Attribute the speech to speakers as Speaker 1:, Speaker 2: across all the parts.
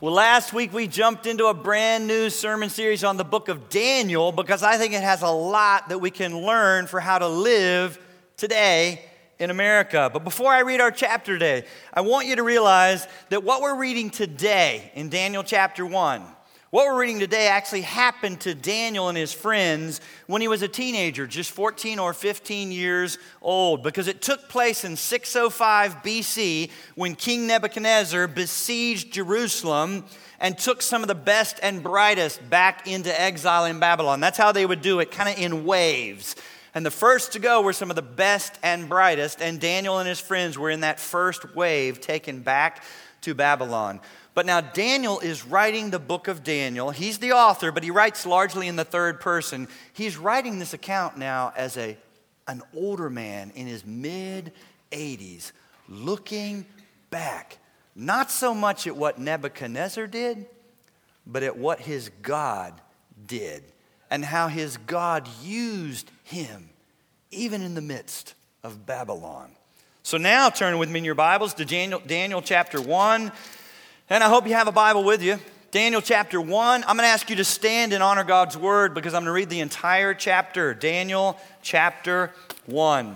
Speaker 1: Well, last week we jumped into a brand new sermon series on the book of Daniel because I think it has a lot that we can learn for how to live today in America. But before I read our chapter today, I want you to realize that what we're reading today in Daniel chapter 1 what we're reading today actually happened to Daniel and his friends when he was a teenager, just 14 or 15 years old, because it took place in 605 BC when King Nebuchadnezzar besieged Jerusalem and took some of the best and brightest back into exile in Babylon. That's how they would do it, kind of in waves. And the first to go were some of the best and brightest, and Daniel and his friends were in that first wave taken back to Babylon. But now Daniel is writing the book of Daniel. He's the author, but he writes largely in the third person. He's writing this account now as a, an older man in his mid 80s, looking back, not so much at what Nebuchadnezzar did, but at what his God did and how his God used him, even in the midst of Babylon. So now turn with me in your Bibles to Daniel, Daniel chapter 1. And I hope you have a Bible with you. Daniel chapter 1. I'm going to ask you to stand and honor God's word because I'm going to read the entire chapter. Daniel chapter 1.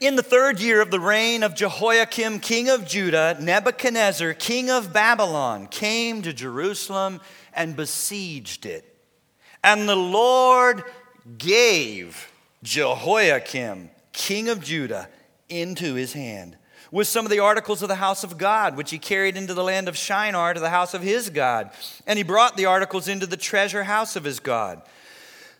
Speaker 1: In the third year of the reign of Jehoiakim, king of Judah, Nebuchadnezzar, king of Babylon, came to Jerusalem and besieged it. And the Lord gave Jehoiakim, king of Judah, into his hand with some of the articles of the house of God, which he carried into the land of Shinar to the house of his God. And he brought the articles into the treasure house of his God.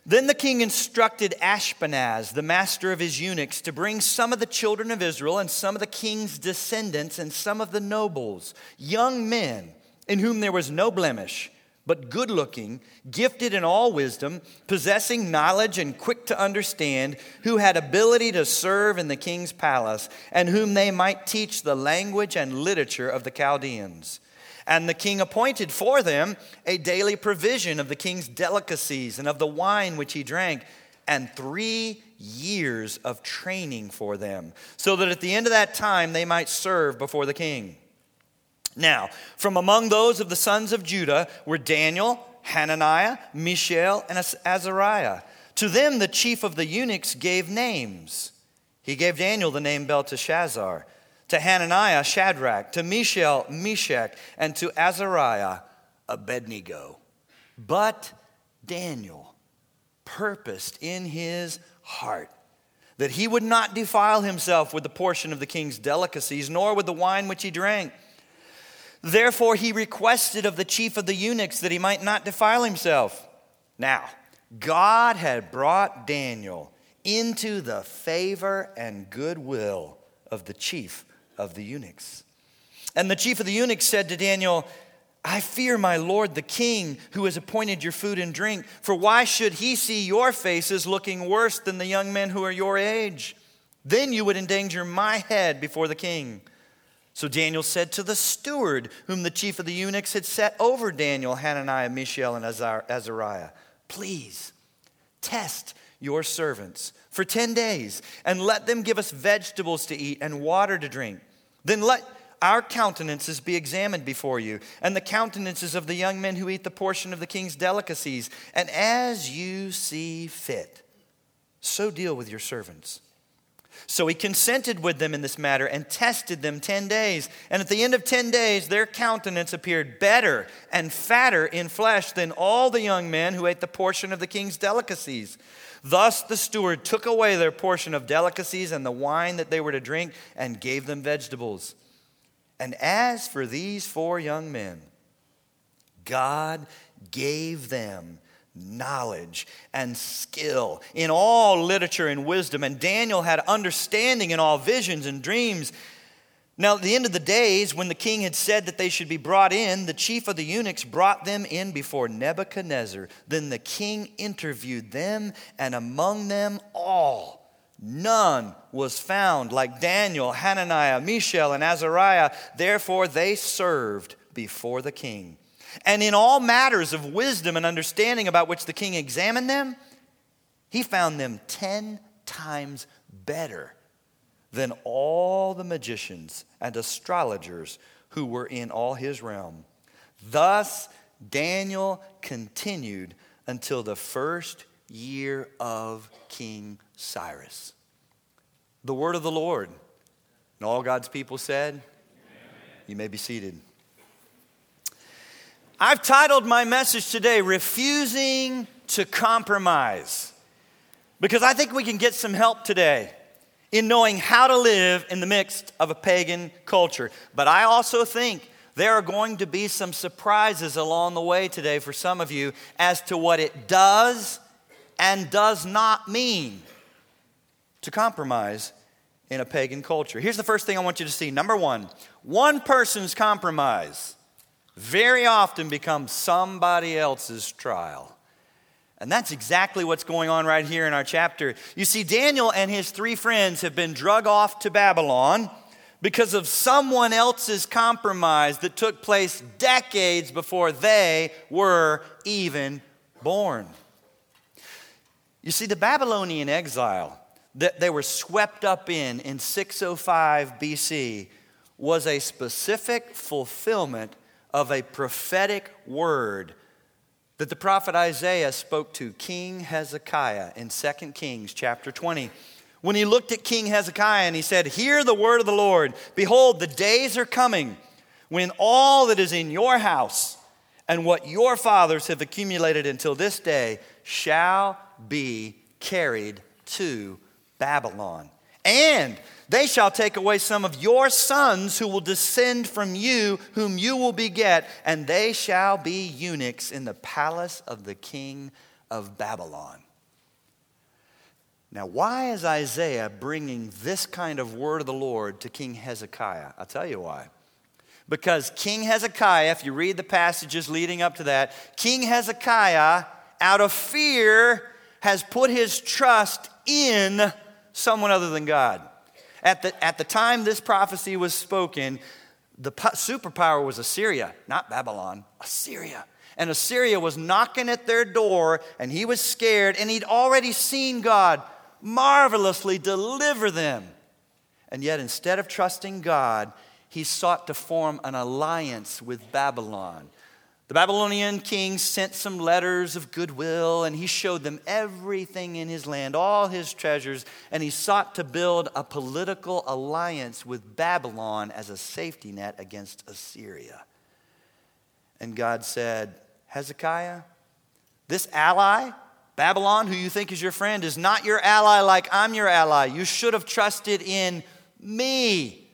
Speaker 1: Then the king instructed Ashpenaz, the master of his eunuchs, to bring some of the children of Israel and some of the king's descendants and some of the nobles, young men in whom there was no blemish but good looking, gifted in all wisdom, possessing knowledge and quick to understand, who had ability to serve in the king's palace, and whom they might teach the language and literature of the Chaldeans. And the king appointed for them a daily provision of the king's delicacies and of the wine which he drank, and three years of training for them, so that at the end of that time they might serve before the king. Now, from among those of the sons of Judah were Daniel, Hananiah, Mishael, and Azariah. To them, the chief of the eunuchs gave names. He gave Daniel the name Belteshazzar, to Hananiah, Shadrach, to Mishael, Meshach, and to Azariah, Abednego. But Daniel purposed in his heart that he would not defile himself with the portion of the king's delicacies, nor with the wine which he drank. Therefore, he requested of the chief of the eunuchs that he might not defile himself. Now, God had brought Daniel into the favor and goodwill of the chief of the eunuchs. And the chief of the eunuchs said to Daniel, I fear my lord the king, who has appointed your food and drink, for why should he see your faces looking worse than the young men who are your age? Then you would endanger my head before the king. So Daniel said to the steward, whom the chief of the eunuchs had set over Daniel, Hananiah, Mishael, and Azariah, Please test your servants for 10 days and let them give us vegetables to eat and water to drink. Then let our countenances be examined before you, and the countenances of the young men who eat the portion of the king's delicacies. And as you see fit, so deal with your servants. So he consented with them in this matter and tested them 10 days. And at the end of 10 days, their countenance appeared better and fatter in flesh than all the young men who ate the portion of the king's delicacies. Thus the steward took away their portion of delicacies and the wine that they were to drink and gave them vegetables. And as for these four young men, God gave them knowledge and skill in all literature and wisdom. And Daniel had understanding in all visions and dreams. Now, at the end of the days, when the king had said that they should be brought in, the chief of the eunuchs brought them in before Nebuchadnezzar. Then the king interviewed them, and among them all, none was found like Daniel, Hananiah, Mishael, and Azariah. Therefore, they served before the king. And in all matters of wisdom and understanding about which the king examined them, he found them 10 times better than all the magicians and astrologers who were in all his realm. Thus, Daniel continued until the first year of King Cyrus. The word of the Lord. And all God's people said, Amen. You may be seated. I've titled my message today, Refusing to Compromise, because I think we can get some help today in knowing how to live in the midst of a pagan culture. But I also think there are going to be some surprises along the way today for some of you as to what it does and does not mean to compromise in a pagan culture. Here's the first thing I want you to see. Number one, one person's compromise very often becomes somebody else's trial. And that's exactly what's going on right here in our chapter. You see, Daniel and his three friends have been drug off to Babylon because of someone else's compromise that took place decades before they were even born. You see, the Babylonian exile that they were swept up in in 605 BC was a specific fulfillment of a prophetic word that the prophet Isaiah spoke to King Hezekiah in 2 Kings chapter 20 when he looked at King Hezekiah and he said, Hear the word of the Lord. Behold, the days are coming when all that is in your house and what your fathers have accumulated until this day shall be carried to Babylon. And they shall take away some of your sons who will descend from you, whom you will beget, and they shall be eunuchs in the palace of the king of Babylon. Now, why is Isaiah bringing this kind of word of the Lord to King Hezekiah? I'll tell you why. Because King Hezekiah, if you read the passages leading up to that, King Hezekiah, out of fear, has put his trust in someone other than God. At the, at the time this prophecy was spoken, the superpower was Assyria, not Babylon, Assyria. And Assyria was knocking at their door, and he was scared, and he'd already seen God marvelously deliver them. And yet, instead of trusting God, he sought to form an alliance with Babylon. The Babylonian king sent some letters of goodwill, and he showed them everything in his land, all his treasures, and he sought to build a political alliance with Babylon as a safety net against Assyria. And God said, Hezekiah, this ally Babylon, who you think is your friend, is not your ally like I'm your ally. You should have trusted in me,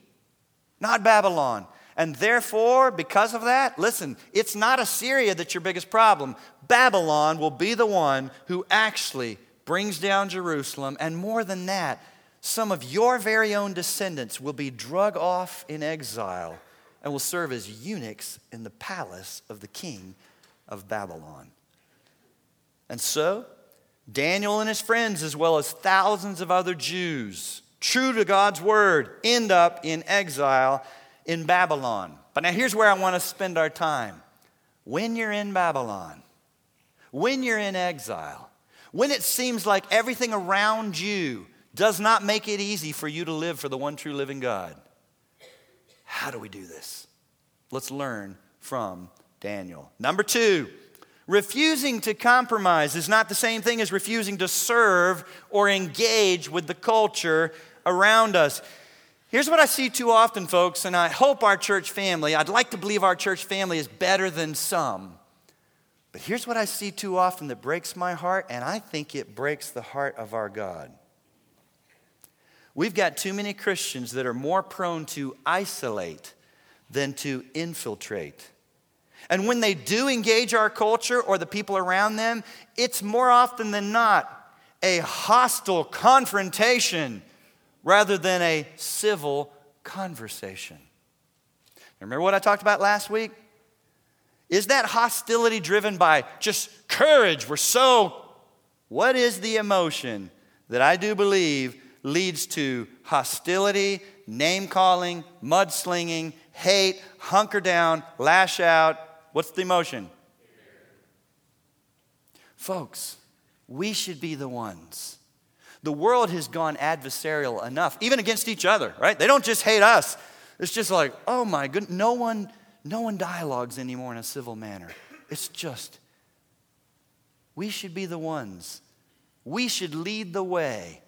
Speaker 1: not Babylon. And therefore, because of that, listen, it's not Assyria that's your biggest problem. Babylon will be the one who actually brings down Jerusalem. And more than that, some of your very own descendants will be drug off in exile and will serve as eunuchs in the palace of the king of Babylon. And so, Daniel and his friends, as well as thousands of other Jews, true to God's word, end up in exile in Babylon. But now here's where I want to spend our time. When you're in Babylon, when you're in exile, when it seems like everything around you does not make it easy for you to live for the one true living God, how do we do this? Let's learn from Daniel. Number two, Refusing to compromise is not the same thing as refusing to serve or engage with the culture around us. Here's what I see too often, folks, and I hope our church family, I'd like to believe our church family is better than some. But here's what I see too often that breaks my heart, and I think it breaks the heart of our God. We've got too many Christians that are more prone to isolate than to infiltrate. And when they do engage our culture or the people around them, it's more often than not a hostile confrontation rather than a civil conversation. Remember what I talked about last week? Is that hostility driven by just courage? We're so. What is the emotion that I do believe leads to hostility, name calling, mudslinging, hate, hunker down, lash out, What's the emotion? Folks, we should be the ones. The world has gone adversarial enough, even against each other, right? They don't just hate us. It's just like, oh my goodness, no one, No one dialogues anymore in a civil manner. It's just, we should be the ones. We should lead the way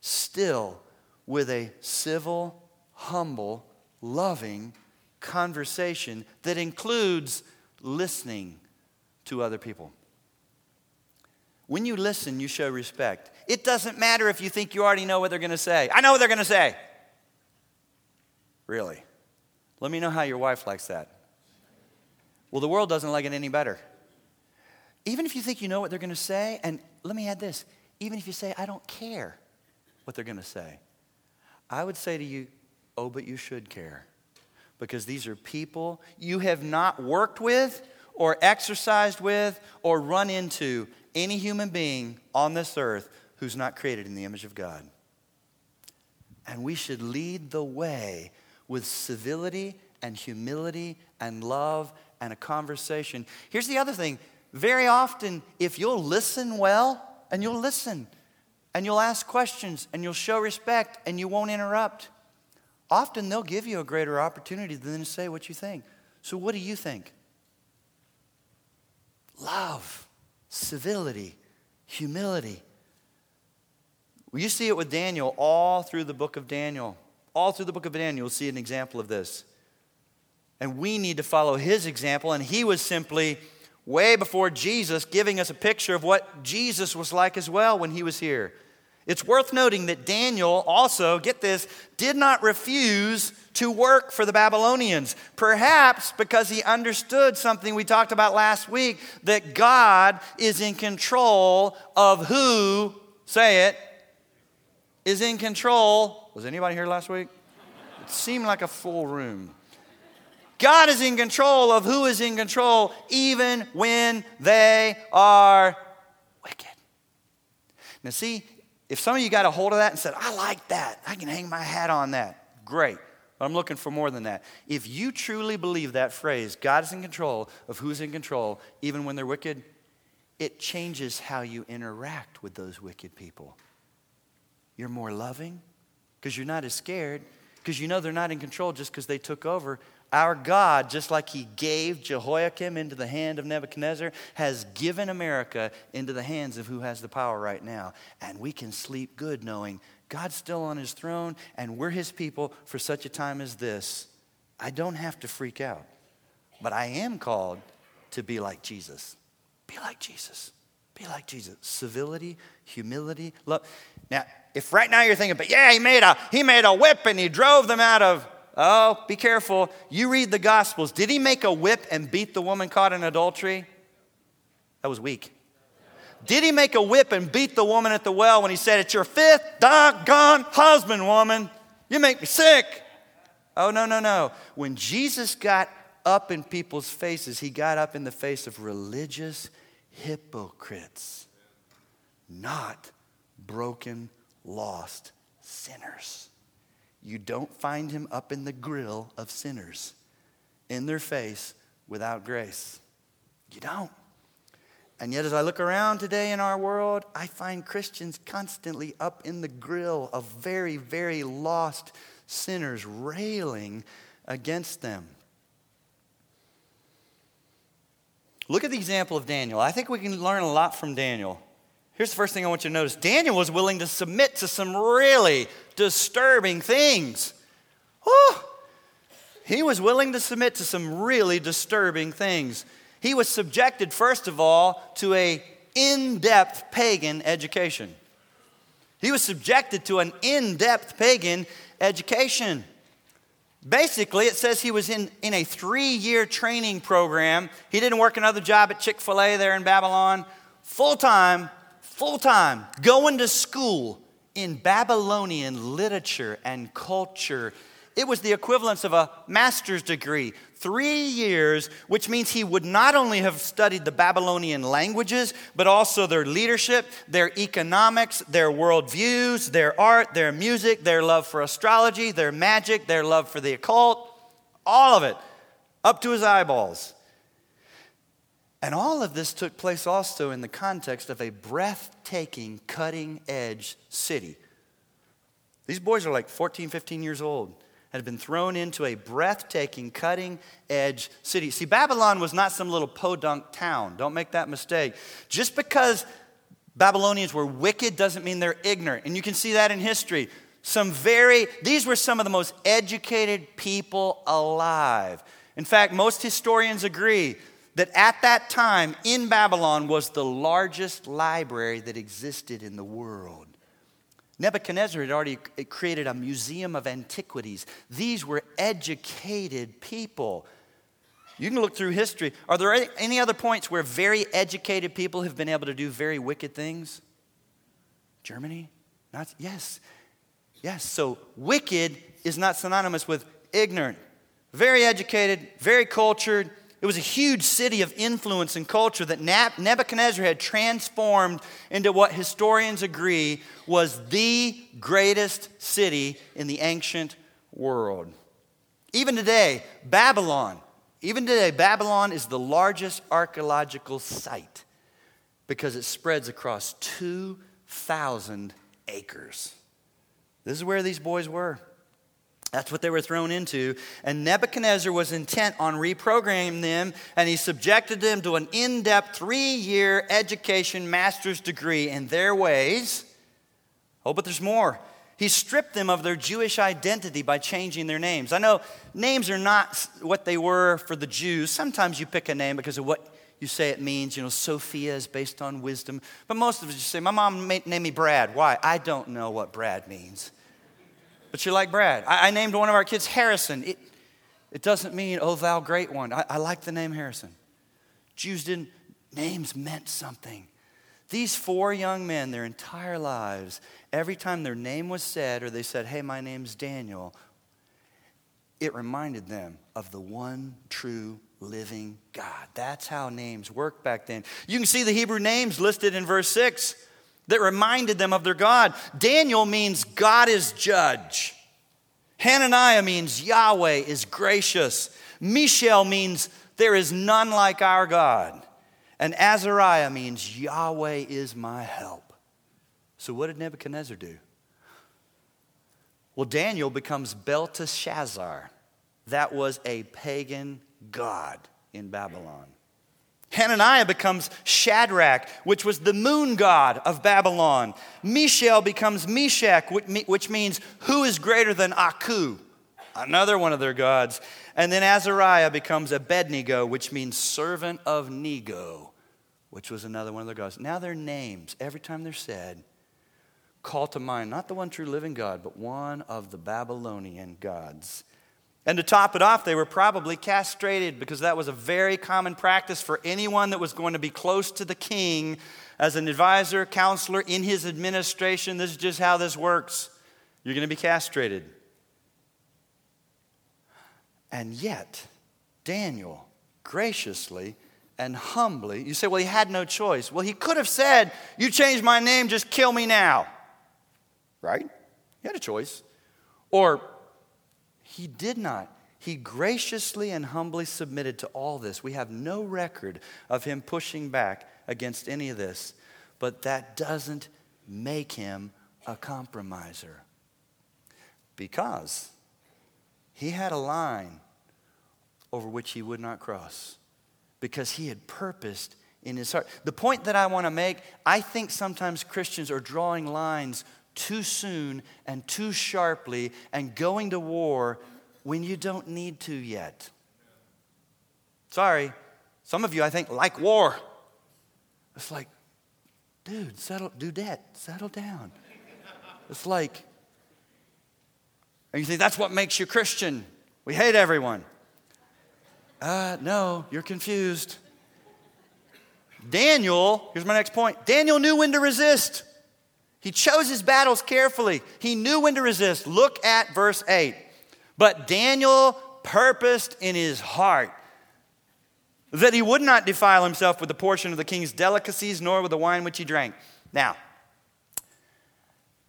Speaker 1: still with a civil, humble, loving conversation that includes listening to other people. When you listen, you show respect. It doesn't matter if you think you already know what they're going to say. I know what they're going to say. Really? Let me know how your wife likes that. Well, the world doesn't like it any better. Even if you think you know what they're going to say, and let me add this even if you say, I don't care what they're going to say, I would say to you, oh, but you should care. Because these are people you have not worked with or exercised with or run into any human being on this earth who's not created in the image of God. And we should lead the way with civility and humility and love and a conversation. Here's the other thing very often, if you'll listen well, and you'll listen, and you'll ask questions, and you'll show respect, and you won't interrupt, often they'll give you a greater opportunity than to say what you think. So, what do you think? Love, civility, humility. Well, you see it with Daniel all through the book of Daniel. All through the book of Daniel, you'll see an example of this. And we need to follow his example. And he was simply way before Jesus giving us a picture of what Jesus was like as well when he was here. It's worth noting that Daniel also, get this, did not refuse to work for the Babylonians. Perhaps because he understood something we talked about last week that God is in control of who, say it, is in control. Was anybody here last week? It seemed like a full room. God is in control of who is in control, even when they are wicked. Now, see, if some of you got a hold of that and said, I like that, I can hang my hat on that, great. But I'm looking for more than that. If you truly believe that phrase, God is in control of who's in control, even when they're wicked, it changes how you interact with those wicked people. You're more loving because you're not as scared because you know they're not in control just because they took over. Our God, just like He gave Jehoiakim into the hand of Nebuchadnezzar, has given America into the hands of who has the power right now. And we can sleep good knowing God's still on His throne and we're His people for such a time as this. I don't have to freak out, but I am called to be like Jesus. Be like Jesus. Be like Jesus. Civility, humility, love. Now, if right now you're thinking, but yeah, he made a he made a whip and he drove them out of Oh, be careful. You read the Gospels. Did he make a whip and beat the woman caught in adultery? That was weak. Did he make a whip and beat the woman at the well when he said, It's your fifth doggone husband, woman? You make me sick. Oh, no, no, no. When Jesus got up in people's faces, he got up in the face of religious hypocrites, not broken, lost sinners you don't find him up in the grill of sinners in their face without grace. You don't. And yet, as I look around today in our world, I find Christians constantly up in the grill of very, very lost sinners, railing against them. Look at the example of Daniel. I think we can learn a lot from Daniel. Here's the first thing I want you to notice Daniel was willing to submit to some really disturbing things. Whew. He was willing to submit to some really disturbing things. He was subjected, first of all, to a in-depth pagan education. He was subjected to an in-depth pagan education. Basically, it says he was in, in a three year training program. He didn't work another job at Chick fil A there in Babylon. Full time, full time, going to school in Babylonian literature and culture. It was the equivalence of a master's degree, three years, which means he would not only have studied the Babylonian languages, but also their leadership, their economics, their worldviews, their art, their music, their love for astrology, their magic, their love for the occult, all of it, up to his eyeballs. And all of this took place also in the context of a breathtaking, cutting edge city. These boys are like 14, 15 years old. had been thrown into a breathtaking, cutting edge city. See, Babylon was not some little podunk town. Don't make that mistake. Just because Babylonians were wicked doesn't mean they're ignorant. And you can see that in history. Some very, these were some of the most educated people alive. In fact, most historians agree that at that time in Babylon was the largest library that existed in the world. Nebuchadnezzar had already created a museum of antiquities. These were educated people. You can look through history. Are there any other points where very educated people have been able to do very wicked things? Germany? Not yes. Yes, so wicked is not synonymous with ignorant. Very educated, very cultured, it was a huge city of influence and culture that Nebuchadnezzar had transformed into what historians agree was the greatest city in the ancient world. Even today, Babylon, even today, Babylon is the largest archaeological site because it spreads across 2,000 acres. This is where these boys were. That's what they were thrown into. And Nebuchadnezzar was intent on reprogramming them, and he subjected them to an in depth three year education master's degree in their ways. Oh, but there's more. He stripped them of their Jewish identity by changing their names. I know names are not what they were for the Jews. Sometimes you pick a name because of what you say it means. You know, Sophia is based on wisdom. But most of us just say, My mom named me Brad. Why? I don't know what Brad means but you're like Brad. I, I named one of our kids Harrison. It, it doesn't mean, oh, thou great one. I, I like the name Harrison. Jews didn't, names meant something. These four young men, their entire lives, every time their name was said or they said, hey, my name's Daniel, it reminded them of the one true living God. That's how names worked back then. You can see the Hebrew names listed in verse 6 that reminded them of their God. Daniel means God is judge. Hananiah means Yahweh is gracious. Mishael means there is none like our God. And Azariah means Yahweh is my help. So, what did Nebuchadnezzar do? Well, Daniel becomes Belteshazzar. That was a pagan god in Babylon. Hananiah becomes Shadrach, which was the moon god of Babylon. Mishael becomes Meshach, which means who is greater than Aku, another one of their gods. And then Azariah becomes Abednego, which means servant of Nego, which was another one of their gods. Now their names, every time they're said, call to mind not the one true living God, but one of the Babylonian gods. And to top it off, they were probably castrated because that was a very common practice for anyone that was going to be close to the king as an advisor, counselor in his administration. This is just how this works. You're going to be castrated. And yet, Daniel graciously and humbly, you say, well, he had no choice. Well, he could have said, You changed my name, just kill me now. Right? He had a choice. Or, he did not. He graciously and humbly submitted to all this. We have no record of him pushing back against any of this, but that doesn't make him a compromiser. Because he had a line over which he would not cross, because he had purposed in his heart. The point that I want to make I think sometimes Christians are drawing lines too soon and too sharply and going to war when you don't need to yet. Sorry, some of you, I think, like war. It's like, dude, settle, do that, settle down. It's like, and you think that's what makes you Christian. We hate everyone. Uh, no, you're confused. Daniel, here's my next point Daniel knew when to resist. He chose his battles carefully. He knew when to resist. Look at verse 8. But Daniel purposed in his heart that he would not defile himself with the portion of the king's delicacies, nor with the wine which he drank. Now,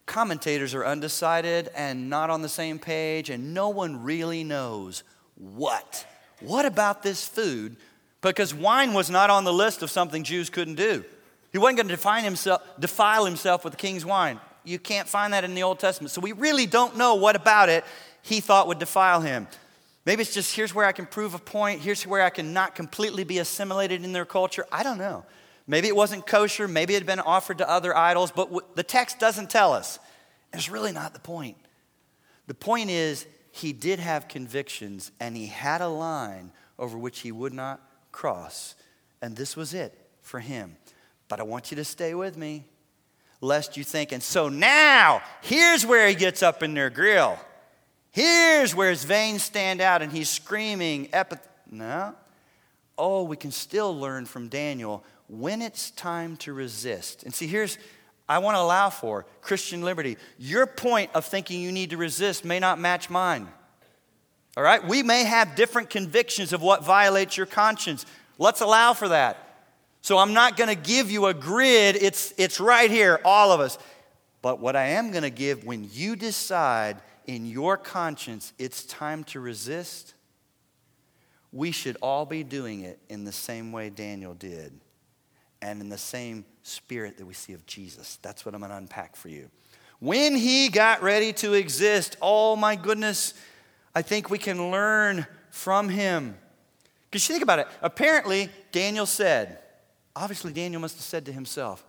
Speaker 1: commentators are undecided and not on the same page, and no one really knows what. What about this food? Because wine was not on the list of something Jews couldn't do. He wasn't going to define himself, defile himself with the king's wine. You can't find that in the Old Testament. So we really don't know what about it. he thought would defile him. Maybe it's just here's where I can prove a point, here's where I can not completely be assimilated in their culture. I don't know. Maybe it wasn't kosher, maybe it had been offered to other idols, but w- the text doesn't tell us. It's really not the point. The point is, he did have convictions and he had a line over which he would not cross. And this was it for him. But I want you to stay with me, lest you think, and so now, here's where he gets up in their grill. Here's where his veins stand out and he's screaming. No. Oh, we can still learn from Daniel when it's time to resist. And see, here's, I want to allow for Christian liberty. Your point of thinking you need to resist may not match mine. All right? We may have different convictions of what violates your conscience. Let's allow for that. So I'm not going to give you a grid, it's, it's right here, all of us. But what I am going to give when you decide in your conscience it's time to resist, we should all be doing it in the same way Daniel did and in the same spirit that we see of Jesus. That's what I'm going to unpack for you. When he got ready to exist, oh my goodness, I think we can learn from him. Because you think about it, apparently, Daniel said, obviously, Daniel must have said to himself,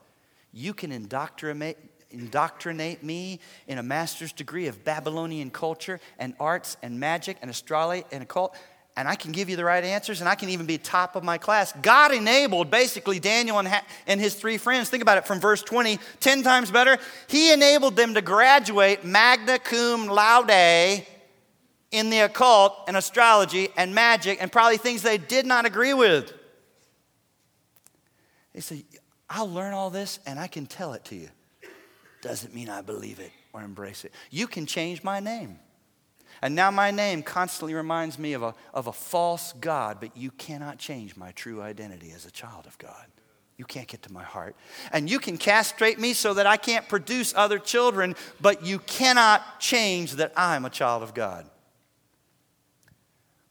Speaker 1: You can indoctrinate, indoctrinate me in a master's degree of Babylonian culture and arts and magic and astrology and occult, and I can give you the right answers and I can even be top of my class. God enabled basically Daniel and, ha- and his three friends. Think about it from verse 20, 10 times better. He enabled them to graduate magna cum laude in the occult and astrology and magic and probably things they did not agree with. They say, I'll learn all this and I can tell it to you. Doesn't mean I believe it or embrace it. You can change my name. And now my name constantly reminds me of a, of a false God, but you cannot change my true identity as a child of God. You can't get to my heart. And you can castrate me so that I can't produce other children, but you cannot change that I'm a child of God.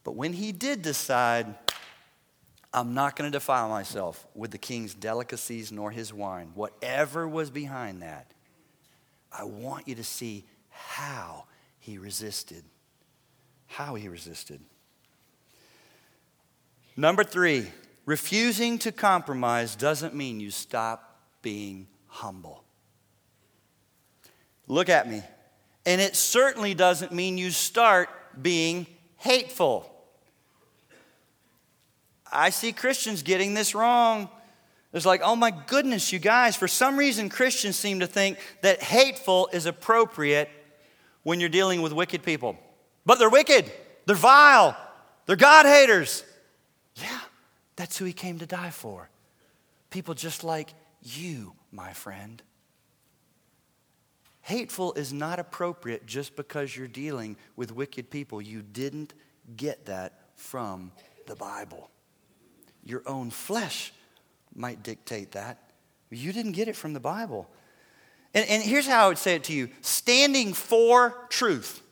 Speaker 1: But when he did decide, I'm not going to defile myself with the king's delicacies nor his wine, whatever was behind that, I want you to see how he resisted. How he resisted. Number three, refusing to compromise doesn't mean you stop being humble. Look at me. And it certainly doesn't mean you start being hateful. I see Christians getting this wrong. It's like, oh my goodness, you guys, for some reason, Christians seem to think that hateful is appropriate when you're dealing with wicked people. But they're wicked, they're vile, they're God haters. Yeah, that's who he came to die for. People just like you, my friend. Hateful is not appropriate just because you're dealing with wicked people. You didn't get that from the Bible. Your own flesh might dictate that. You didn't get it from the Bible. And, and here's how I would say it to you standing for truth.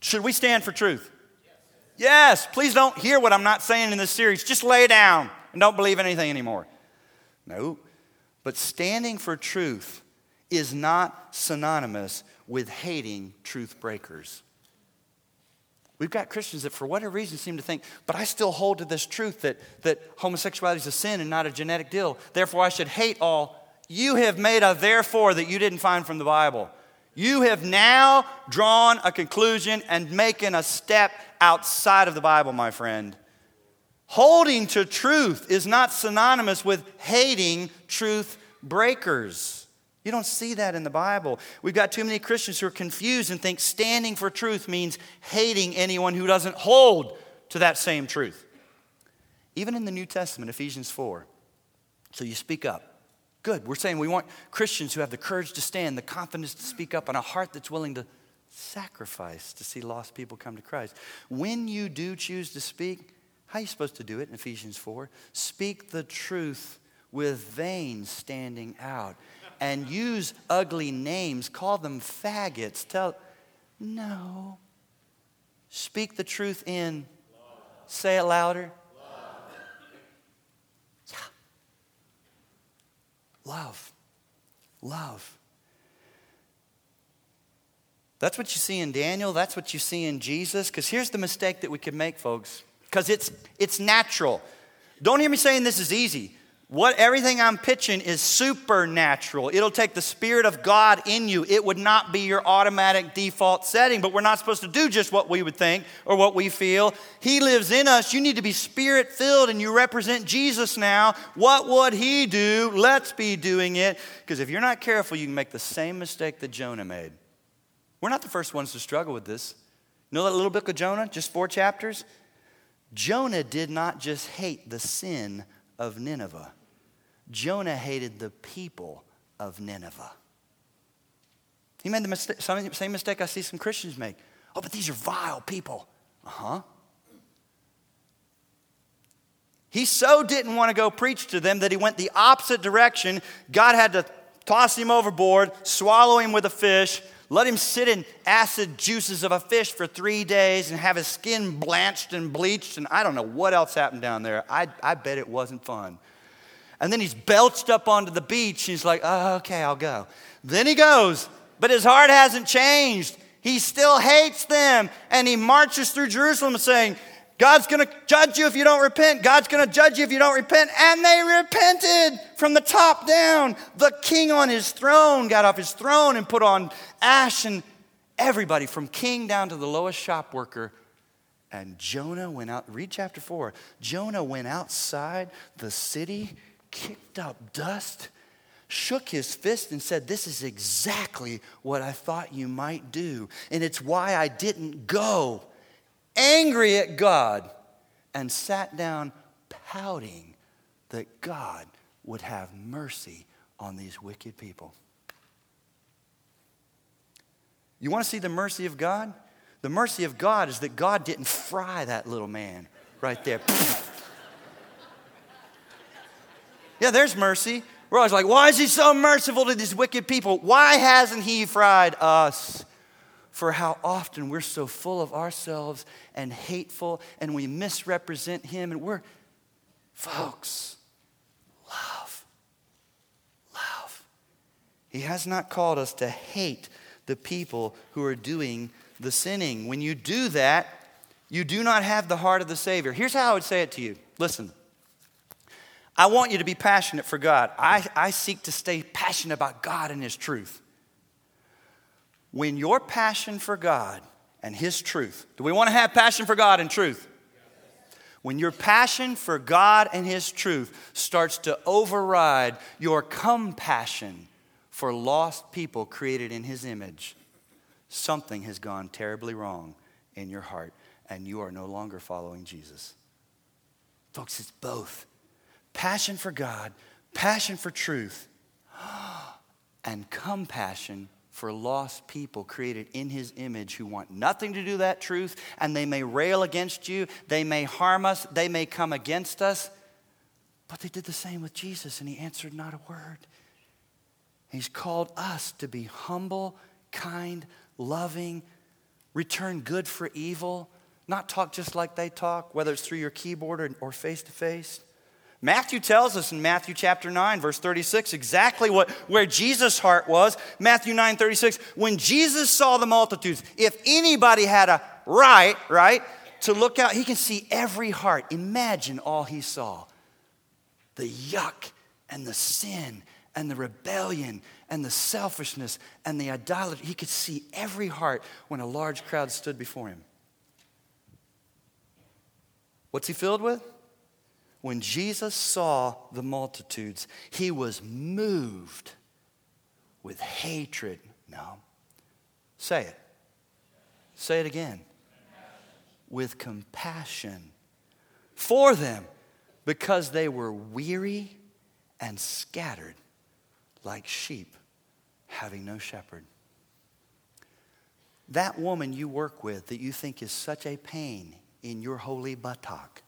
Speaker 1: Should we stand for truth? Yes. yes. Please don't hear what I'm not saying in this series. Just lay down and don't believe anything anymore. No. But standing for truth is not synonymous with hating truth breakers. We've got Christians that, for whatever reason, seem to think, but I still hold to this truth that, that homosexuality is a sin and not a genetic deal. Therefore, I should hate all. You have made a therefore that you didn't find from the Bible. You have now drawn a conclusion and making a step outside of the Bible, my friend. Holding to truth is not synonymous with hating truth breakers. You don't see that in the Bible. We've got too many Christians who are confused and think standing for truth means hating anyone who doesn't hold to that same truth. Even in the New Testament, Ephesians 4. So you speak up. Good. We're saying we want Christians who have the courage to stand, the confidence to speak up, and a heart that's willing to sacrifice to see lost people come to Christ. When you do choose to speak, how are you supposed to do it in Ephesians 4? Speak the truth with veins standing out and use ugly names, call them faggots. Tell, no. Speak the truth in. Love. Say it louder. Love. Yeah. Love. Love. That's what you see in Daniel. That's what you see in Jesus. Because here's the mistake that we could make, folks. Because it's, it's natural. Don't hear me saying this is easy. What everything I'm pitching is supernatural. It'll take the Spirit of God in you. It would not be your automatic default setting, but we're not supposed to do just what we would think or what we feel. He lives in us. You need to be spirit filled and you represent Jesus now. What would He do? Let's be doing it. Because if you're not careful, you can make the same mistake that Jonah made. We're not the first ones to struggle with this. You know that little book of Jonah, just four chapters? Jonah did not just hate the sin of Nineveh. Jonah hated the people of Nineveh. He made the mistake, same mistake I see some Christians make. Oh, but these are vile people. Uh huh. He so didn't want to go preach to them that he went the opposite direction. God had to toss him overboard, swallow him with a fish, let him sit in acid juices of a fish for three days and have his skin blanched and bleached. And I don't know what else happened down there. I, I bet it wasn't fun. And then he's belched up onto the beach. He's like, oh, okay, I'll go. Then he goes, but his heart hasn't changed. He still hates them. And he marches through Jerusalem saying, God's going to judge you if you don't repent. God's going to judge you if you don't repent. And they repented from the top down. The king on his throne got off his throne and put on ash, and everybody from king down to the lowest shop worker. And Jonah went out, read chapter 4. Jonah went outside the city kicked up dust, shook his fist, and said, This is exactly what I thought you might do. And it's why I didn't go. Angry at God, and sat down pouting that God would have mercy on these wicked people. You want to see the mercy of God? The mercy of God is that God didn't fry that little man right there. Yeah, there's mercy. We're always like, why is he so merciful to these wicked people? Why hasn't he fried us? For how often we're so full of ourselves and hateful and we misrepresent him and we're, folks, love. Love. He has not called us to hate the people who are doing the sinning. When you do that, you do not have the heart of the Savior. Here's how I would say it to you listen. I want you to be passionate for God. I, I seek to stay passionate about God and His truth. When your passion for God and His truth, do we want to have passion for God and truth? When your passion for God and His truth starts to override your compassion for lost people created in His image, something has gone terribly wrong in your heart, and you are no longer following Jesus. Folks, it's both passion for God, passion for truth, and compassion for lost people created in his image who want nothing to do that truth and they may rail against you they may harm us they may come against us. But they did the same with jesus and he answered not a word. He's called us to be humble kind loving return good for evil not talk just like they talk whether it's through your keyboard or face to face Matthew tells us in Matthew chapter 9, verse 36, exactly what, where Jesus' heart was. Matthew 9, 36, when Jesus saw the multitudes, if anybody had a right, right, to look out, he can see every heart. Imagine all he saw the yuck and the sin and the rebellion and the selfishness and the idolatry. He could see every heart when a large crowd stood before him. What's he filled with? When Jesus saw the multitudes, he was moved with hatred. No. Say it. Say it again. With compassion for them because they were weary and scattered like sheep having no shepherd. That woman you work with that you think is such a pain in your holy buttock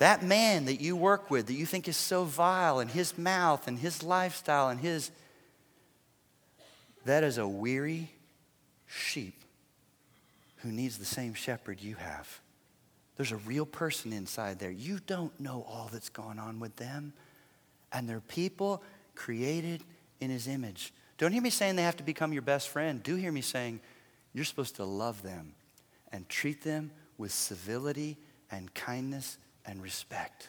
Speaker 1: that man that you work with that you think is so vile and his mouth and his lifestyle and his, that is a weary sheep who needs the same shepherd you have. There's a real person inside there. You don't know all that's going on with them. And they're people created in his image Don't hear me saying they have to become your best friend. Do hear me saying you're supposed to love them and treat them with civility and kindness and respect.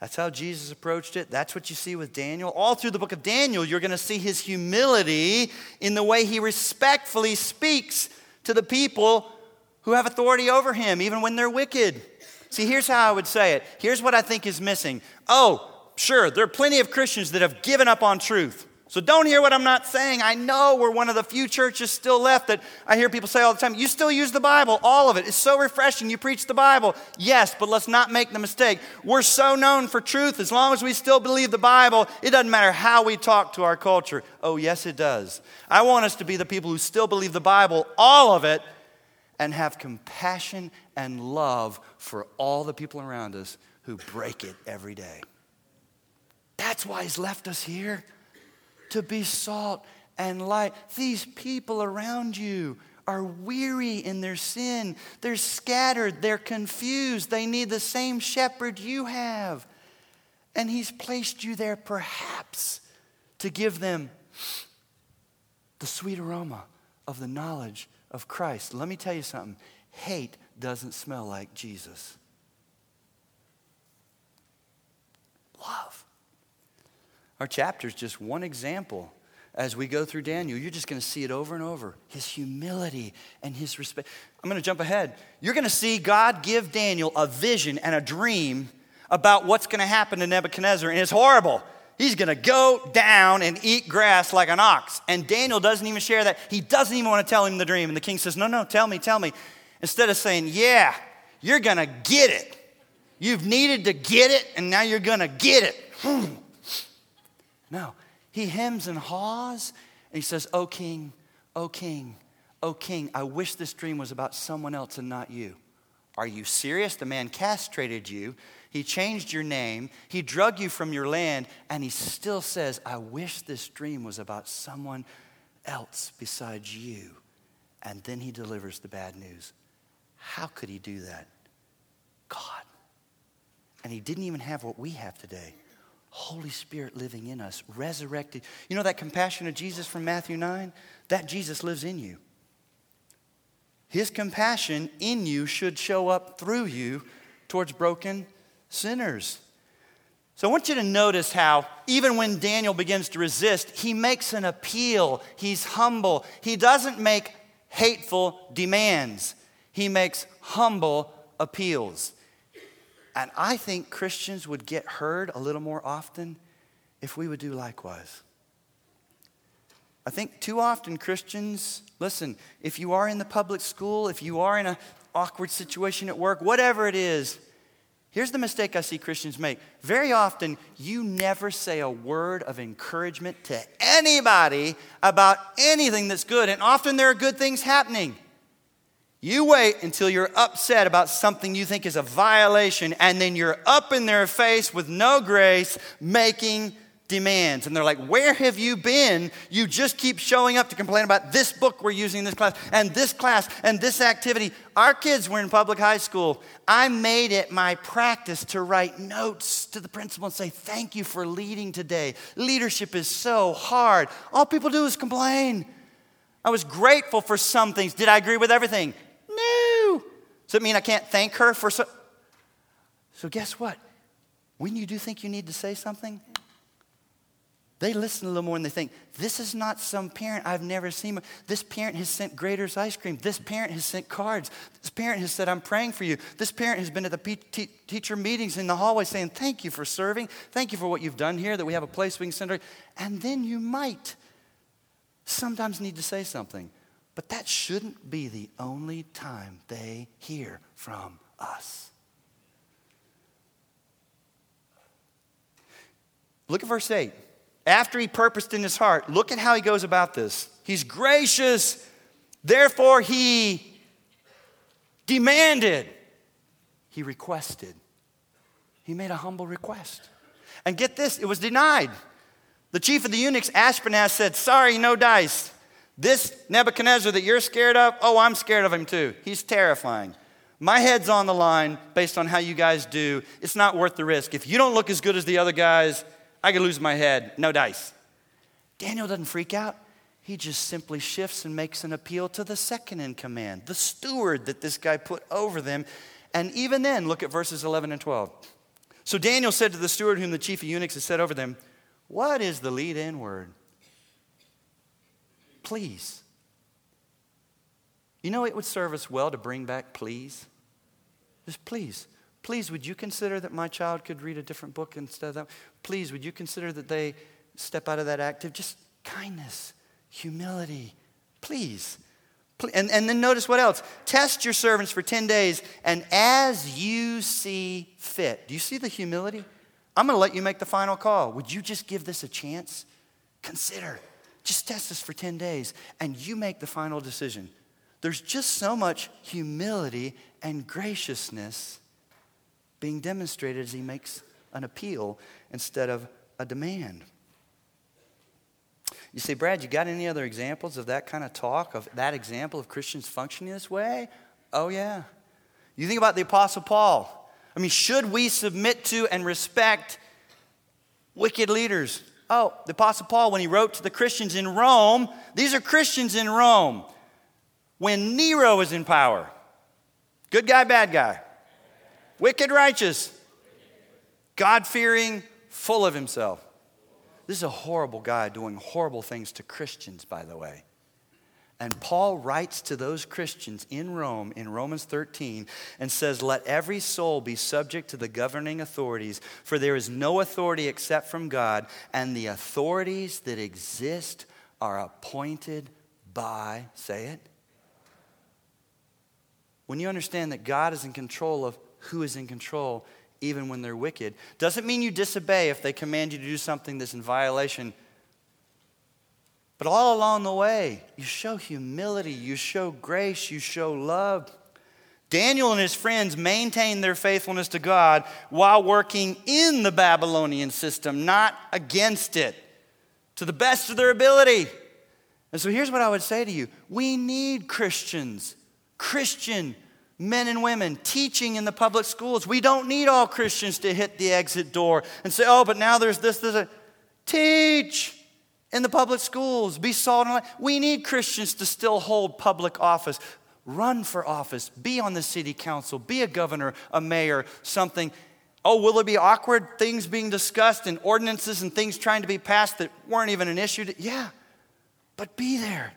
Speaker 1: That's how Jesus approached it. That's what you see with Daniel. All through the book of Daniel, you're going to see his humility in the way he respectfully speaks to the people who have authority over him, even when they're wicked. See, here's how I would say it. Here's what I think is missing. Oh, sure, there are plenty of Christians that have given up on truth. So don't hear what I'm not saying. I know we're one of the few churches still left that I hear people say all the time, you still use the Bible, all of it. It's so refreshing. You preach the Bible. Yes, but let's not make the mistake. We're so known for truth. As long as we still believe the Bible, it doesn't matter how we talk to our culture. Oh, yes, it does. I want us to be the people who still believe the Bible, all of it, and have compassion and love for all the people around us who break it every day. That's why He's left us here to be salt and light. These people around you are weary in their sin. They're scattered. They're confused. They need the same shepherd you have. And He's placed you there perhaps to give them the sweet aroma of the knowledge of Christ. Let me tell you something hate doesn't smell like Jesus. Love. Our chapter is just one example. As we go through Daniel, you're just going to see it over and over his humility and his respect. I'm going to jump ahead. You're going to see God give Daniel a vision and a dream about what's going to happen to Nebuchadnezzar, and it's horrible. He's going to go down and eat grass like an ox. And Daniel doesn't even share that. He doesn't even want to tell him the dream. And the king says, No, no, tell me, tell me. Instead of saying, Yeah, you're going to get it. You've needed to get it, and now you're going to get it. No, he hems and haws, and he says, O king, O king, O king, I wish this dream was about someone else and not you. Are you serious? The man castrated you. He changed your name. He drug you from your land. And he still says, I wish this dream was about someone else besides you. And then he delivers the bad news. How could he do that? God. And he didn't even have what we have today Holy Spirit living in us, resurrected. You know that compassion of Jesus from Matthew 9? That Jesus lives in you. His compassion in you should show up through you towards broken sinners. So I want you to notice how, even when Daniel begins to resist, he makes an appeal. He's humble. He doesn't make hateful demands, he makes humble appeals. And I think Christians would get heard a little more often if we would do likewise. I think too often Christians, listen, if you are in the public school, if you are in an awkward situation at work, whatever it is, here's the mistake I see Christians make. Very often, you never say a word of encouragement to anybody about anything that's good, and often there are good things happening. You wait until you're upset about something you think is a violation, and then you're up in their face with no grace making demands. And they're like, Where have you been? You just keep showing up to complain about this book we're using in this class, and this class, and this activity. Our kids were in public high school. I made it my practice to write notes to the principal and say, Thank you for leading today. Leadership is so hard. All people do is complain. I was grateful for some things. Did I agree with everything? Does it mean I can't thank her for so? So guess what? When you do think you need to say something, they listen a little more and they think, this is not some parent I've never seen. This parent has sent Graeter's ice cream. This parent has sent cards. This parent has said, I'm praying for you. This parent has been at the P- teacher meetings in the hallway saying, thank you for serving. Thank you for what you've done here, that we have a place we can send her. And then you might sometimes need to say something. But that shouldn't be the only time they hear from us. Look at verse 8. After he purposed in his heart, look at how he goes about this. He's gracious, therefore, he demanded, he requested. He made a humble request. And get this, it was denied. The chief of the eunuchs, Ashpenaz, said, Sorry, no dice. This Nebuchadnezzar that you're scared of, oh, I'm scared of him too. He's terrifying. My head's on the line based on how you guys do. It's not worth the risk. If you don't look as good as the other guys, I could lose my head. No dice. Daniel doesn't freak out. He just simply shifts and makes an appeal to the second in command, the steward that this guy put over them. And even then, look at verses 11 and 12. So Daniel said to the steward whom the chief of eunuchs had set over them, What is the lead in word? Please. You know, it would serve us well to bring back please. Just please. Please, would you consider that my child could read a different book instead of that? Please, would you consider that they step out of that active? Just kindness, humility. Please. And, and then notice what else. Test your servants for 10 days, and as you see fit. Do you see the humility? I'm going to let you make the final call. Would you just give this a chance? Consider. Just test this for 10 days, and you make the final decision. There's just so much humility and graciousness being demonstrated as he makes an appeal instead of a demand. You say, Brad, you got any other examples of that kind of talk, of that example of Christians functioning this way? Oh, yeah. You think about the Apostle Paul. I mean, should we submit to and respect wicked leaders? Oh, the Apostle Paul, when he wrote to the Christians in Rome, these are Christians in Rome. When Nero was in power, good guy, bad guy, wicked, righteous, God fearing, full of himself. This is a horrible guy doing horrible things to Christians, by the way. And Paul writes to those Christians in Rome in Romans 13 and says, Let every soul be subject to the governing authorities, for there is no authority except from God, and the authorities that exist are appointed by, say it. When you understand that God is in control of who is in control, even when they're wicked. Doesn't mean you disobey if they command you to do something that's in violation. But all along the way, you show humility, you show grace, you show love. Daniel and his friends maintained their faithfulness to God while working in the Babylonian system, not against it, to the best of their ability. And so here's what I would say to you we need Christians, Christian men and women teaching in the public schools. We don't need all Christians to hit the exit door and say, oh, but now there's this, a. Teach in the public schools, be salt and light. We need Christians to still hold public office. Run for office, be on the city council, be a governor, a mayor, something. Oh, will there be awkward things being discussed and ordinances and things trying to be passed that weren't even an issue? To, yeah, but be there.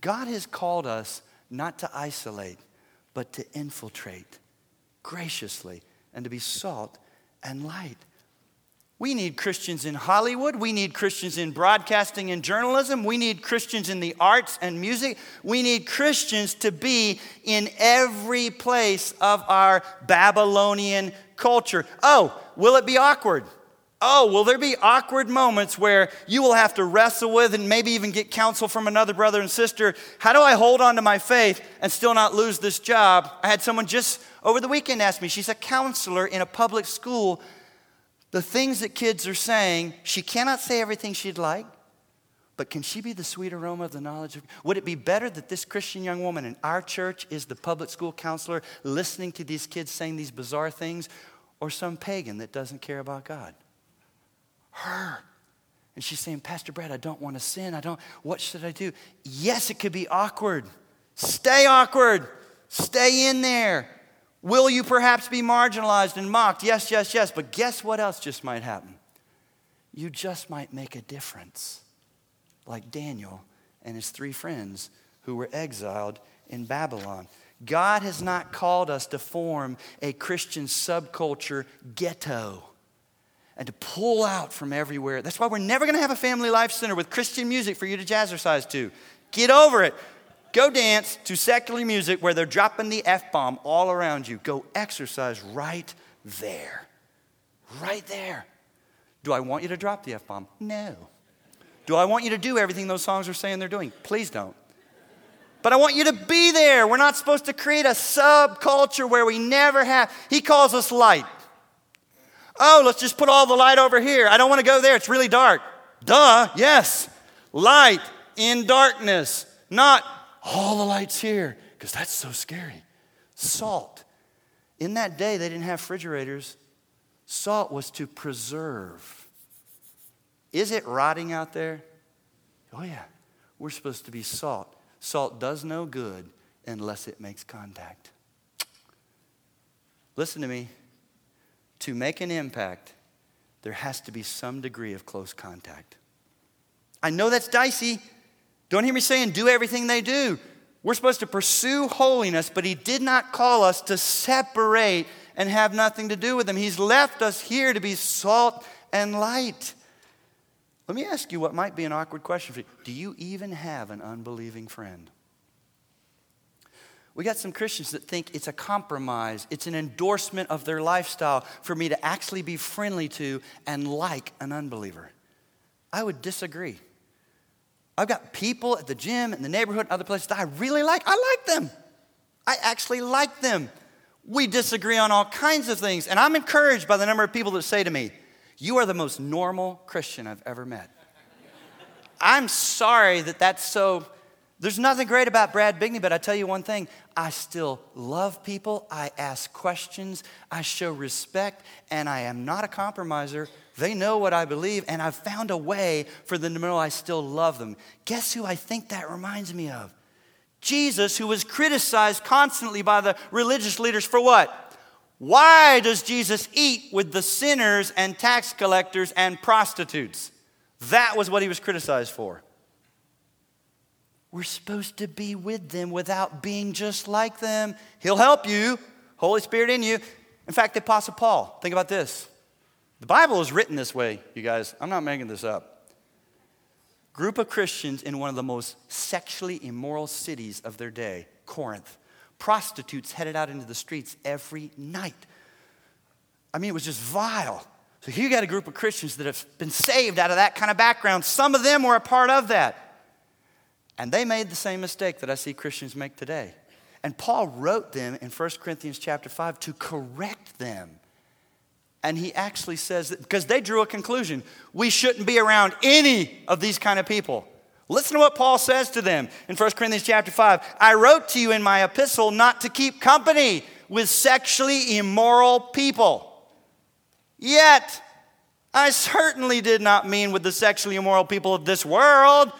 Speaker 1: God has called us not to isolate, but to infiltrate graciously and to be salt and light. We need Christians in Hollywood. We need Christians in broadcasting and journalism. We need Christians in the arts and music. We need Christians to be in every place of our Babylonian culture. Oh, will it be awkward? Oh, will there be awkward moments where you will have to wrestle with and maybe even get counsel from another brother and sister? How do I hold on to my faith and still not lose this job? I had someone just over the weekend ask me, she's a counselor in a public school. The things that kids are saying, she cannot say everything she'd like, but can she be the sweet aroma of the knowledge of? Would it be better that this Christian young woman in our church is the public school counselor listening to these kids saying these bizarre things, or some pagan that doesn't care about God? her. And she's saying, Pastor Brad, I don't want to sin. I don't, what should I do? Yes, it could be awkward. Stay awkward. Stay in there. Will you perhaps be marginalized and mocked? Yes, yes, yes. But guess what else just might happen? You just might make a difference, like Daniel and his three friends who were exiled in Babylon. God has not called us to form a Christian subculture ghetto and to pull out from everywhere. That's why we're never going to have a family life center with Christian music for you to jazzercise to. Get over it. Go dance to secular music where they're dropping the F bomb all around you. Go exercise right there. Right there. Do I want you to drop the F bomb? No. Do I want you to do everything those songs are saying they're doing? Please don't. But I want you to be there. We're not supposed to create a subculture where we never have. He calls us light. Oh, let's just put all the light over here. I don't want to go there. It's really dark. Duh, yes. Light in darkness, not all the lights here, because that's so scary. Salt. In that day, they didn't have refrigerators. Salt was to preserve. Is it rotting out there? Oh, yeah. We're supposed to be salt. Salt does no good unless it makes contact. Listen to me. To make an impact, there has to be some degree of close contact. I know that's dicey. Don't hear me saying do everything they do. We're supposed to pursue holiness, but He did not call us to separate and have nothing to do with Him. He's left us here to be salt and light. Let me ask you what might be an awkward question for you. Do you even have an unbelieving friend? We got some Christians that think it's a compromise, it's an endorsement of their lifestyle for me to actually be friendly to and like an unbeliever. I would disagree. I've got people at the gym, in the neighborhood, other places that I really like. I like them. I actually like them. We disagree on all kinds of things. And I'm encouraged by the number of people that say to me, You are the most normal Christian I've ever met. I'm sorry that that's so. There's nothing great about Brad Bigney, but I tell you one thing I still love people. I ask questions. I show respect, and I am not a compromiser. They know what I believe, and I've found a way for them to know I still love them. Guess who I think that reminds me of? Jesus, who was criticized constantly by the religious leaders for what? Why does Jesus eat with the sinners and tax collectors and prostitutes? That was what he was criticized for. We're supposed to be with them without being just like them. He'll help you, Holy Spirit in you. In fact, the Apostle Paul, think about this. The Bible is written this way, you guys. I'm not making this up. Group of Christians in one of the most sexually immoral cities of their day, Corinth. Prostitutes headed out into the streets every night. I mean, it was just vile. So here you got a group of Christians that have been saved out of that kind of background. Some of them were a part of that. And they made the same mistake that I see Christians make today. And Paul wrote them in 1 Corinthians chapter 5 to correct them and he actually says that because they drew a conclusion we shouldn't be around any of these kind of people. Listen to what paul says to them in 1 corinthians chapter 5 i wrote to you in my epistle not to keep company with sexually immoral people. Yet i certainly did not mean with the sexually immoral people of this world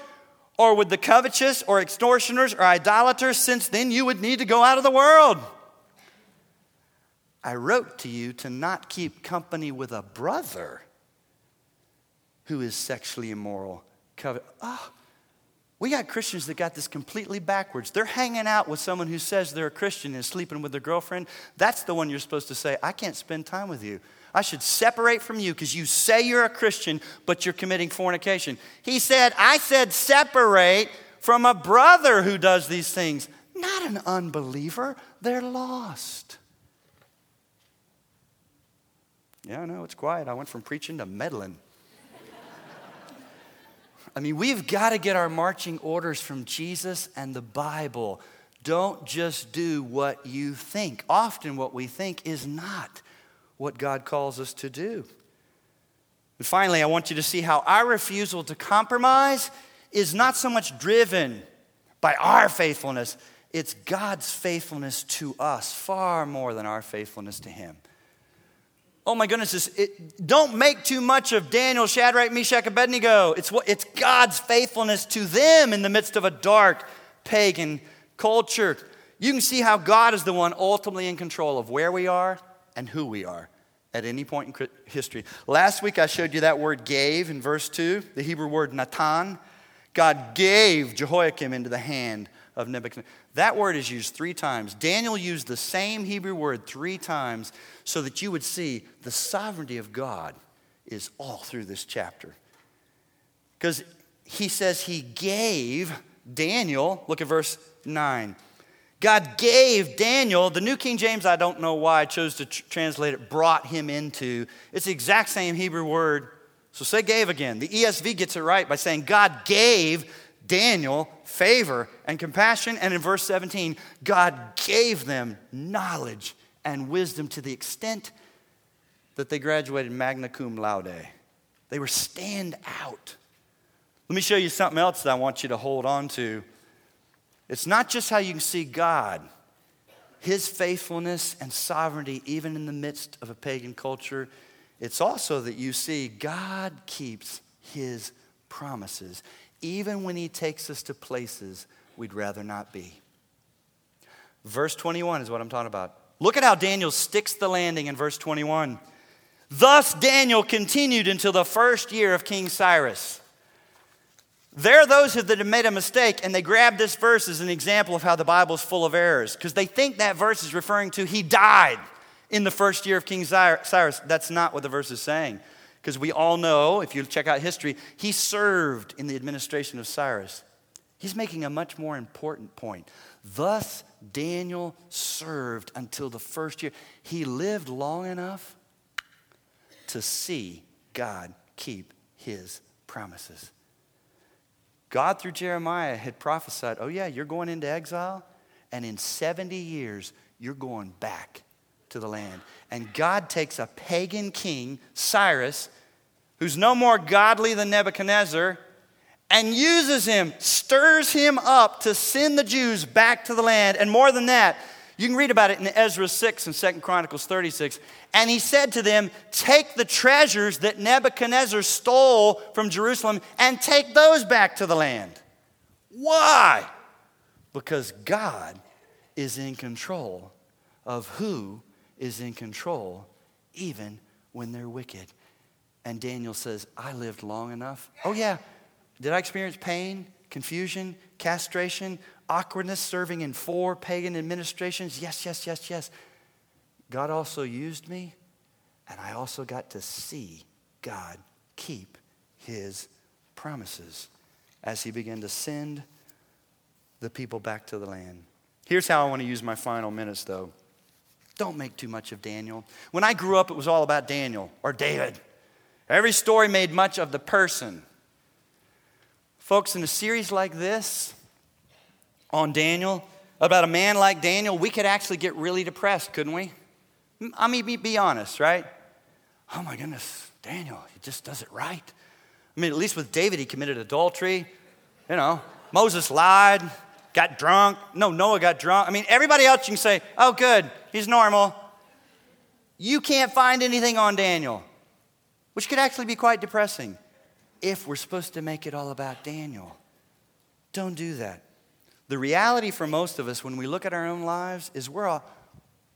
Speaker 1: or with the covetous or extortioners or idolaters since then you would need to go out of the world I wrote to you to not keep company with a brother who is sexually immoral. Covet. Oh, ah, we got Christians that got this completely backwards. They're hanging out with someone who says they're a Christian and sleeping with their girlfriend. That's the one you're supposed to say, I can't spend time with you. I should separate from you because you say you're a Christian, but you're committing fornication. He said, I said separate from a brother who does these things, not an unbeliever. They're lost. Yeah, know, it's quiet. I went from preaching to meddling. I mean, we've got to get our marching orders from Jesus and the Bible. Don't just do what you think. Often, what we think is not what God calls us to do. And finally, I want you to see how our refusal to compromise is not so much driven by our faithfulness, it's God's faithfulness to us far more than our faithfulness to Him. Oh my goodness, it, don't make too much of Daniel, Shadrach, Meshach, Abednego. It's, what, it's God's faithfulness to them in the midst of a dark pagan culture. You can see how God is the one ultimately in control of where we are and who we are at any point in history. Last week I showed you that word gave in verse 2, the Hebrew word natan. God gave Jehoiakim into the hand of Nebuchadnezzar. That word is used three times. Daniel used the same Hebrew word three times so that you would see the sovereignty of God is all through this chapter. Because he says he gave Daniel, look at verse 9. God gave Daniel, the New King James, I don't know why I chose to tr- translate it, brought him into. It's the exact same Hebrew word. So say gave again. The ESV gets it right by saying God gave Daniel favor and compassion. And in verse 17, God gave them knowledge and wisdom to the extent that they graduated magna cum laude. They were stand out. Let me show you something else that I want you to hold on to. It's not just how you can see God, His faithfulness and sovereignty, even in the midst of a pagan culture. It's also that you see God keeps his promises, even when he takes us to places we'd rather not be. Verse 21 is what I'm talking about. Look at how Daniel sticks the landing in verse 21. Thus Daniel continued until the first year of King Cyrus. There are those that have made a mistake and they grab this verse as an example of how the Bible is full of errors because they think that verse is referring to he died in the first year of King Cyrus. That's not what the verse is saying because we all know, if you check out history, he served in the administration of Cyrus. He's making a much more important point. Thus, Daniel served until the first year. He lived long enough to see God keep his promises. God, through Jeremiah, had prophesied, oh, yeah, you're going into exile, and in 70 years, you're going back to the land. And God takes a pagan king, Cyrus, who's no more godly than Nebuchadnezzar, and uses him, stirs him up to send the Jews back to the land. And more than that, you can read about it in Ezra 6 and 2 Chronicles 36. And he said to them, Take the treasures that Nebuchadnezzar stole from Jerusalem and take those back to the land. Why? Because God is in control of who is in control, even when they're wicked. And Daniel says, I lived long enough. Oh, yeah. Did I experience pain, confusion, castration, awkwardness serving in four pagan administrations? Yes, yes, yes, yes. God also used me, and I also got to see God keep his promises as he began to send the people back to the land. Here's how I want to use my final minutes, though. Don't make too much of Daniel. When I grew up, it was all about Daniel or David. Every story made much of the person. Folks, in a series like this, on Daniel, about a man like Daniel, we could actually get really depressed, couldn't we? I mean, be, honest, right? Oh my goodness, Daniel, he just does it right. I mean, at least with David, he committed adultery. You know, Moses lied, got drunk. No, Noah got drunk. I mean, everybody else you can say, oh, good, he's normal. You can't find anything on Daniel, which could actually be quite depressing if we're supposed to make it all about Daniel. Don't do that. The reality for most of us when we look at our own lives is we're all,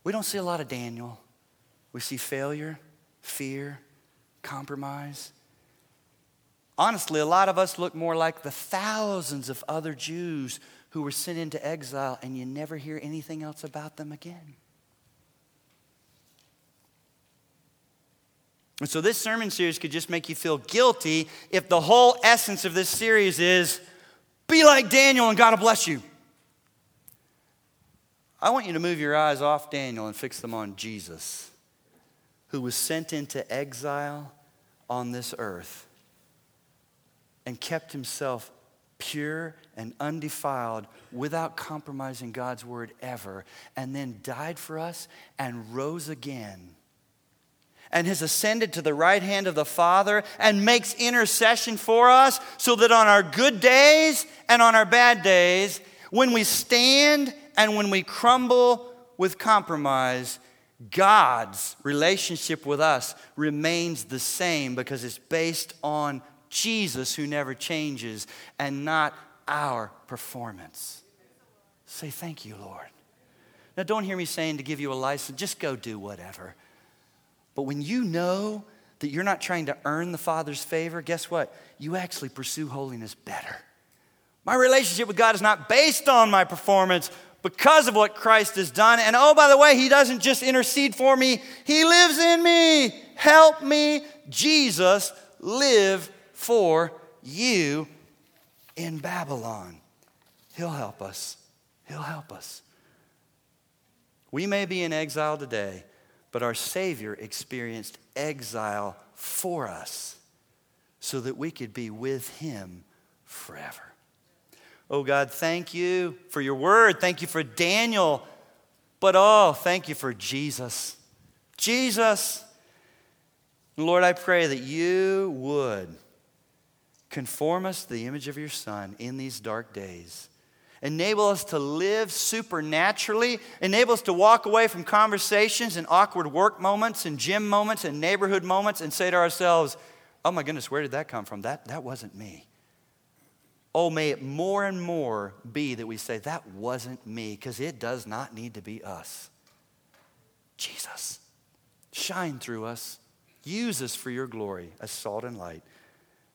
Speaker 1: we don't see a lot of Daniel. We see failure, fear, compromise. Honestly, a lot of us look more like the thousands of other Jews who were sent into exile, and you never hear anything else about them again. And so, this sermon series could just make you feel guilty if the whole essence of this series is be like Daniel and God will bless you. I want you to move your eyes off Daniel and fix them on Jesus, who was sent into exile on this earth and kept himself pure and undefiled without compromising God's word ever, and then died for us and rose again. And has ascended to the right hand of the Father and makes intercession for us so that on our good days and on our bad days, when we stand and when we crumble with compromise, God's relationship with us remains the same because it's based on Jesus who never changes and not our performance. Say, Thank you, Lord. Now, don't hear me saying to give you a license, just go do whatever. But when you know that you're not trying to earn the Father's favor, guess what? You actually pursue holiness better. My relationship with God is not based on my performance because of what Christ has done. And oh, by the way, He doesn't just intercede for me, He lives in me. Help me, Jesus, live for you in Babylon. He'll help us. He'll help us. We may be in exile today but our Savior experienced exile for us so that we could be with Him forever. Oh God, thank you for your word. Thank you for Daniel. But oh, thank you for Jesus. Jesus. Lord, I pray that you would conform us to the image of your Son in these dark days. Enable us to live supernaturally. Enable us to walk away from conversations and awkward work moments and gym moments and neighborhood moments and say to ourselves, oh my goodness, where did that come from? That, that wasn't me. Oh, may it more and more be that we say, that wasn't me, because it does not need to be us. Jesus, shine through us. Use us for your glory as salt and light.